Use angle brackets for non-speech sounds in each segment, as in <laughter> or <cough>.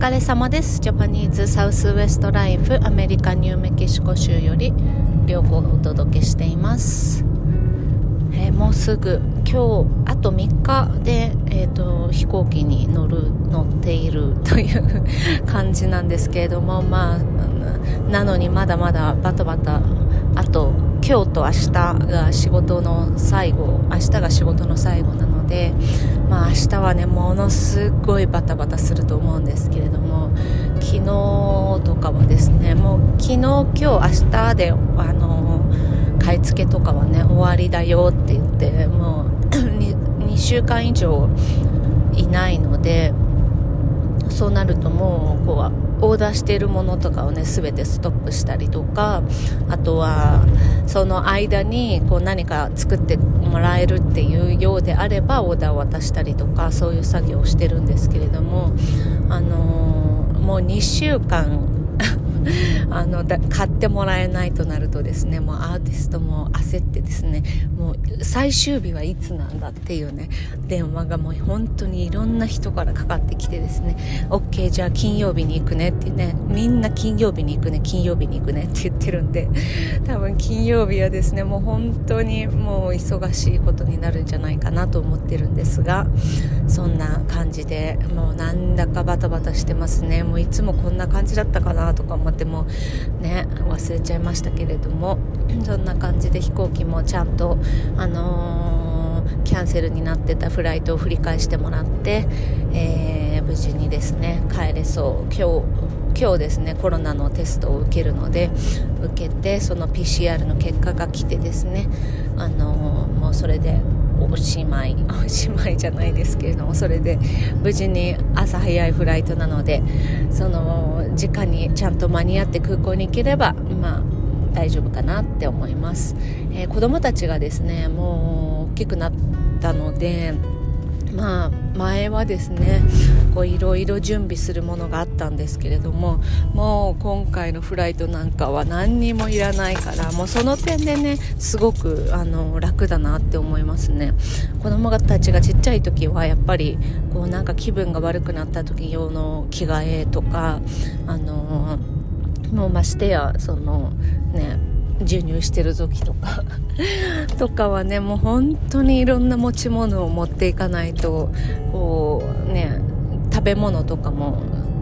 疲れ様です。ジャパニーズサウスウエストライフアメリカニューメキシコ州より良子がお届けしています、えー、もうすぐ今日あと3日で、えーと、飛行機に乗る乗っているという感じなんですけれども <laughs> まあなのにまだまだバタバタあと今日と明日が仕事の最後明日が仕事の最後なのでまあ明日はねものすごいバタバタすると思うんですけれども昨日とかはですねもう昨日今日明日であの買い付けとかはね終わりだよって言ってもう <coughs> 2, 2週間以上いないのでそうなるともうこうオーダーしているものとかをね全てストップしたりとかあとはその間にこう何か作ってもらえるっていうようであればオーダーを渡したりとかそういう作業をしてるんですけれどもあのー、もう2週間 <laughs> あのだ買ってもらえないとなるとですねもうアーティストも焦ってですねもう最終日はいつなんだっていうね電話がもう本当にいろんな人からかかってきてですね OK じゃあ金曜日に行くねってねみんな金曜日に行くね金曜日に行くねって言ってるんで多分金曜日はですねもう本当にもう忙しいことになるんじゃないかなと思ってるんですがそんな感じでもうなんだかバタバタしてますね。もういつもこんな感じだったかなとか思ってもね忘れちゃいましたけれども <clears throat> そんな感じで飛行機もちゃんとあのー、キャンセルになってたフライトを振り返してもらって、えー、無事にですね帰れそう。今日今日ですねコロナのテストを受けるので受けてその PCR の結果が来てですねあの、もうそれでおしまい <laughs> おしまいじゃないですけれどもそれで無事に朝早いフライトなのでその時間にちゃんと間に合って空港に行ければまあ大丈夫かなって思います、えー、子供たちがですねもう大きくなったのでまあ前はですねいろいろ準備するものがあったんですけれどももう今回のフライトなんかは何にもいらないからもうその点でねすごくあの楽だなって思いますね。子供たちがちっちゃい時はやっぱりこうなんか気分が悪くなった時用の着替えとかあのもうましてやそのね授乳してる時とか。<laughs> とかはねもう本当にいろんな持ち物を持っていかないとこうね食べ物とかも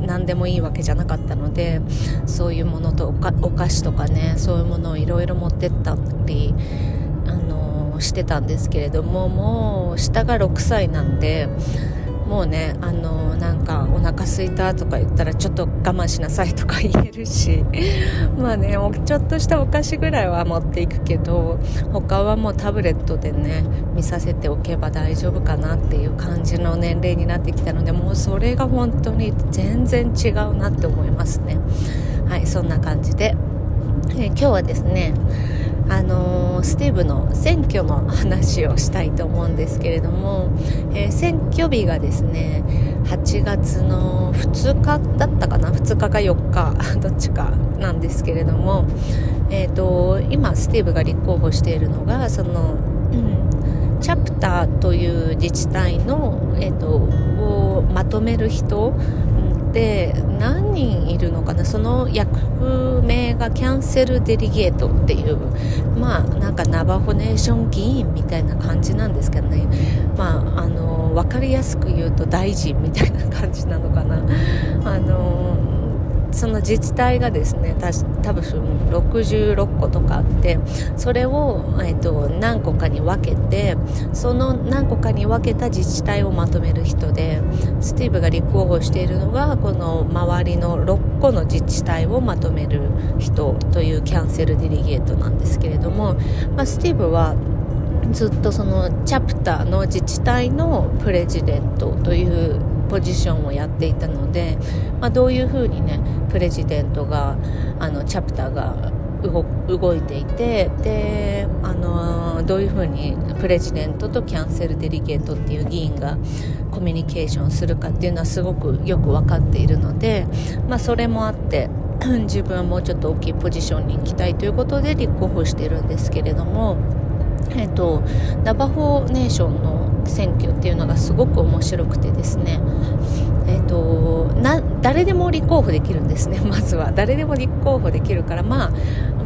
何でもいいわけじゃなかったのでそういうものとお菓子とかねそういうものをいろいろ持ってったりあのしてたんですけれどももう下が6歳なんでもうねあのなんかお腹すいたとか言ったらちょっと我慢しなさいとか言えるし <laughs> まあねちょっとしたお菓子ぐらいは持っていくけど他はもうタブレットでね見させておけば大丈夫かなっていう感じの年齢になってきたのでもうそれが本当に全然違うなって思いますね。はいそんな感じで、えー、今日はですねあのー、スティーブの選挙の話をしたいと思うんですけれども、えー、選挙日がですね8月の2日だったかな？2日か4日 <laughs> どっちかなんですけれども、えーと、今スティーブが立候補しているのがその、うん、チャプターという自治体の、えーと、をまとめる人で何人いるのかな？その役名がキャンセルデリゲートっていうまあなんかナバホネーション議員みたいな感じなんですけどね。まああの分かりやすく言うと大臣みたいな感じなのかな。あのその自治体がですね多分66個とかあってそれを、えーと、何個かに分けてその何個かに分けた自治体をまとめる人でスティーブが立候補しているのがこの周りの6個の自治体をまとめる人というキャンセルデリゲートなんですけれども、まあ、スティーブはずっとそのチャプターの自治体のプレジデントというポジションをやっていたので、まあ、どういうふうにねプレジデントがあのチャプターが動いていてであのどういうふうにプレジデントとキャンセルデリゲートっていう議員がコミュニケーションするかっていうのはすごくよく分かっているので、まあ、それもあって <clears throat> 自分はもうちょっと大きいポジションに行きたいということで立候補しているんですけれども、えっと、ナバホネーションの選挙っていうのがすごく面白くてですね、えっと、な誰でも立候補できるんですね <laughs> まずは。誰でも立候補できるからまあ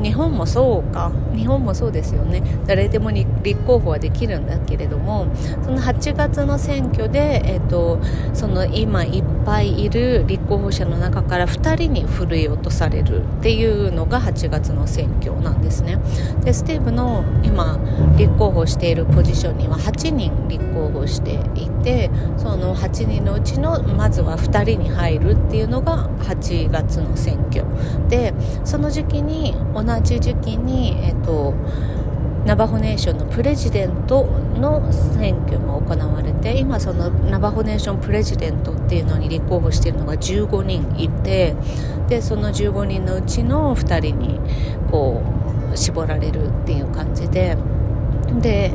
日本もそうか。日本もそうですよね。誰でも立候補はできるんだけれどもその8月の選挙で、えーと、その今一ぱいいる立候補者の中から2人にふるい落とされるっていうのが8月の選挙なんですね。でスティーブの今立候補しているポジションには8人立候補していてその8人のうちのまずは2人に入るっていうのが8月の選挙。でその時期に同じ時期に、えっと、ナバホネーションのプレジデントの選挙も行われて今そのナバホネーションプレジデントっていうのに立候補しているのが15人いてでその15人のうちの2人にこう絞られるっていう感じでで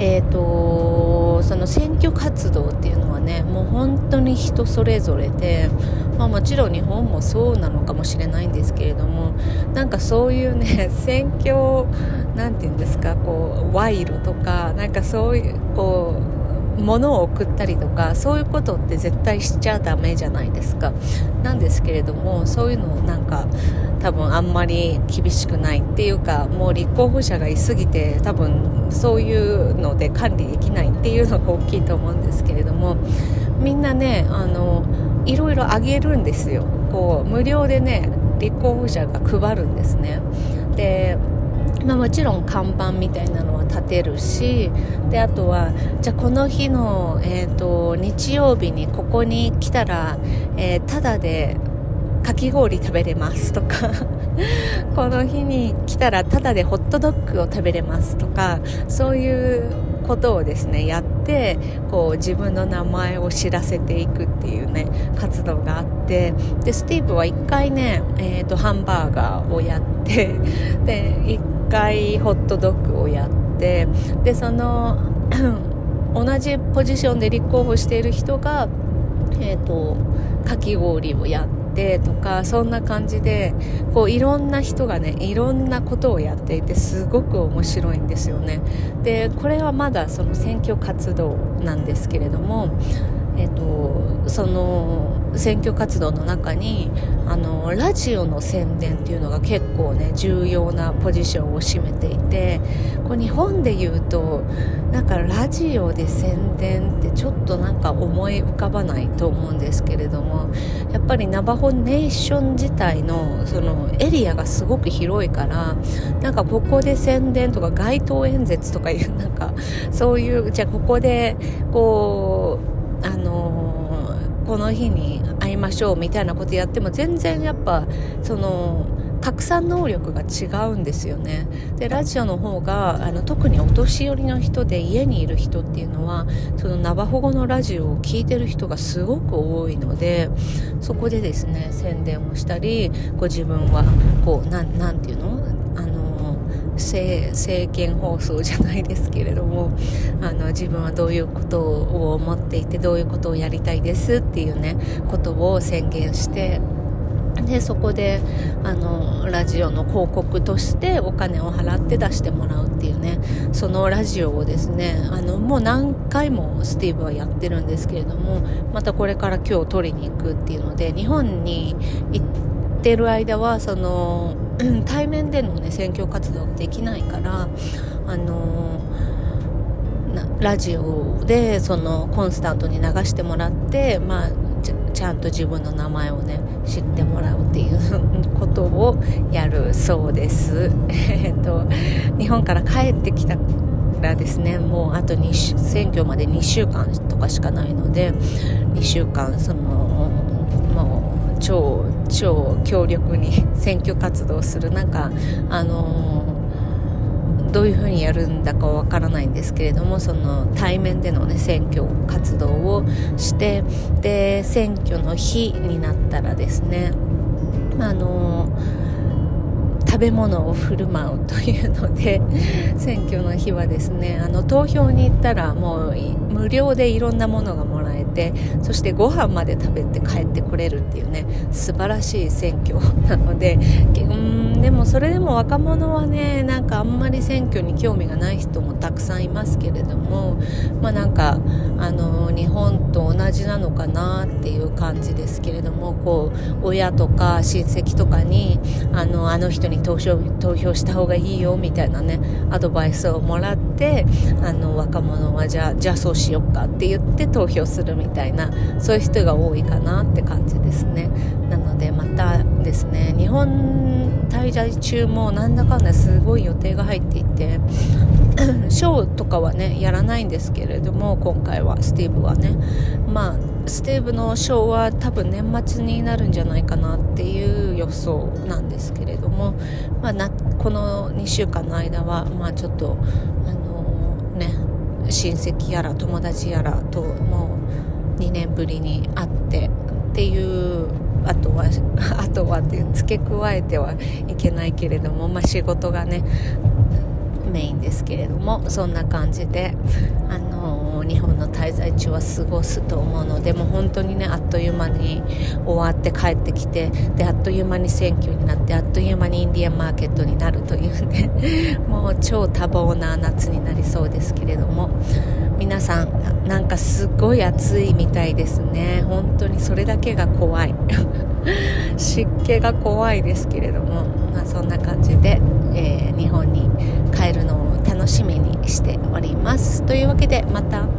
えーと、その選挙活動っていうのはねもう本当に人それぞれで、まあ、もちろん日本もそうなのかもしれないんですけれどもなんかそういうね <laughs> 選挙なんて言うんですかこう賄賂とかなんかそういうこう物を送ったりとかそういうことって絶対しちゃダメじゃないですか。なんですけれどもそういうのをなんか多分あんまり厳しくないっていうかもう立候補者がいすぎて多分そういうので管理できないっていうのが大きいと思うんですけれどもみんなねあのいろいろあげるんですよ。こう無料でね立候補者が配るんですね。でまあ、もちろん看板みたいなのは立てるしであとはじゃあこの日の、えーと、日曜日にここに来たら、えー、ただでかき氷食べれますとか。<laughs> この日に来たらただでホットドッグを食べれますとかそういうことをですねやってこう自分の名前を知らせていくっていうね活動があってでスティーブは1回ね、えーと、ハンバーガーをやって <laughs> で1回ホットドッグをやってでその <clears throat> 同じポジションで立候補している人が、えーとかき氷をやっててとかそんな感じでこういろんな人がねいろんなことをやっていてすごく面白いんですよね。でこれはまだその選挙活動なんですけれどもえっと、その選挙活動の中にあのラジオの宣伝っていうのが結構ね重要なポジションを占めていてこう日本で言うとなんかラジオで宣伝ってちょっとなんか思い浮かばないと思うんですけれどもやっぱりナバホネーション自体のそのエリアがすごく広いからなんかここで宣伝とか街頭演説とかいうなんかそういうじゃあここでこうあのー、この日に会いましょうみたいなことやっても全然やっぱその拡散能力が違うんですよね。でラジオの方があの特にお年寄りの人で家にいる人っていうのはそのナバホ語のラジオを聴いてる人がすごく多いのでそこでですね宣伝をしたりご自分はこうなんなんていうの？政見放送じゃないですけれども <laughs> あの自分はどういうことを思っていてどういうことをやりたいですっていうねことを宣言してでそこであのラジオの広告としてお金を払って出してもらうっていうねそのラジオをですねあのもう何回もスティーブはやってるんですけれどもまたこれから今日取りに行くっていうので日本に行ってる間はその対面での、ね、選挙活動ができないからあのラジオでそのコンスタントに流してもらって、まあ、ちゃんと自分の名前をね知ってもらうっていうことをやるそうです。<laughs> えっと日本から帰ってきたらですねもうあと2選挙まで2週間とかしかないので2週間その超超強力に選挙活動する。なんかあのー、どういうふうにやるんだかわからないんですけれどもその対面での、ね、選挙活動をしてで選挙の日になったらですねあの食べ物を振る舞うというので選挙の日はですねあの投票に行ったらもう無料でいろんなものがもらえてそしてご飯まで食べて帰ってこれるっていうね素晴らしい選挙なのでうんでもそれでも若者はねなんかあんまり選挙に興味がない人もたくさんいますけれどもまあなんかあの日本と同じなのかなっていう感じですけれどもこう親とか親戚とかにあのあの人に投票投票した方がいいよみたいなねアドバイスをもらってあの若者はじゃあじゃあそうしようかって言って投票するみたいなそういう人が多いかなって感じですね。なのでまたですね日本滞在中もなんだかんだすごい予定が入っていて <clears throat> ショーとかはねやらないんですけれども今回はスティーブはね。まあスティーブのショーは多分年末になるんじゃないかなっていう予想なんですけれども、まあ、なこの2週間の間はまあちょっとあのー、ね親戚やら友達やらともう2年ぶりに会ってっていうあとは <laughs> あとはっていう付け加えてはいけないけれども、まあ、仕事がねメインですけれどもそんな感じで、あの、日本の滞在中は過ごすと思うのでもう本当にねあっという間に終わって帰ってきてであっという間に選挙になってあっという間にインディアンマーケットになるというね <laughs> もう超多忙な夏になりそうですけれども皆さんなんかすごい暑いみたいですね。本当にそれだけが怖い。<laughs> 湿気が怖いですけれども、まあ、そんな感じで、えー、日本に帰るのを楽しみにしております。というわけでまた。